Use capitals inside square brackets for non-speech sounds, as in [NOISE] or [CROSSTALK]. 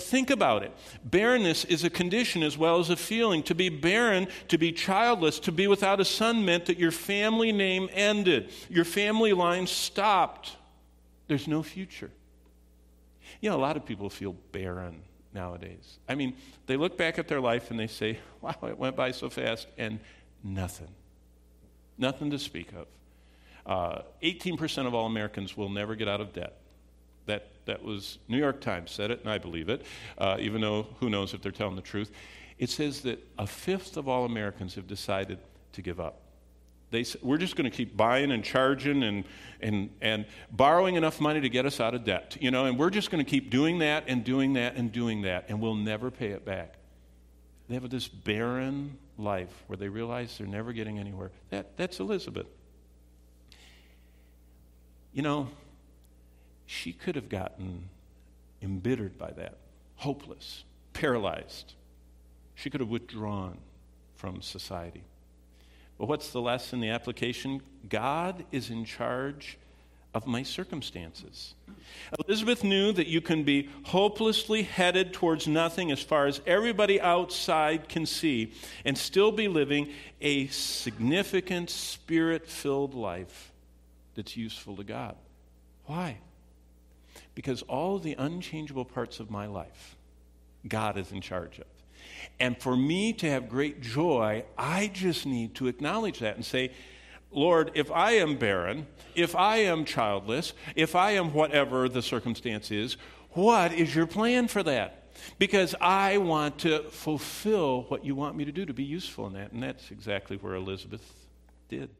Think about it. Barrenness is a condition as well as a feeling. To be barren, to be childless, to be without a son meant that your family name ended, your family line stopped. There's no future. You know, a lot of people feel barren nowadays. I mean, they look back at their life and they say, [LAUGHS] wow, it went by so fast, and nothing. Nothing to speak of. Uh, 18% of all Americans will never get out of debt. That, that was New York Times said it, and I believe it, uh, even though who knows if they're telling the truth. It says that a fifth of all Americans have decided to give up. They, we're just going to keep buying and charging and, and, and borrowing enough money to get us out of debt, you know, and we're just going to keep doing that and doing that and doing that, and we'll never pay it back. They have this barren life where they realize they're never getting anywhere. That, that's Elizabeth. You know, she could have gotten embittered by that, hopeless, paralyzed. She could have withdrawn from society. But what's the lesson, the application? God is in charge of my circumstances. Elizabeth knew that you can be hopelessly headed towards nothing as far as everybody outside can see and still be living a significant, spirit filled life that's useful to God. Why? Because all the unchangeable parts of my life, God is in charge of. And for me to have great joy, I just need to acknowledge that and say, Lord, if I am barren, if I am childless, if I am whatever the circumstance is, what is your plan for that? Because I want to fulfill what you want me to do to be useful in that. And that's exactly where Elizabeth did.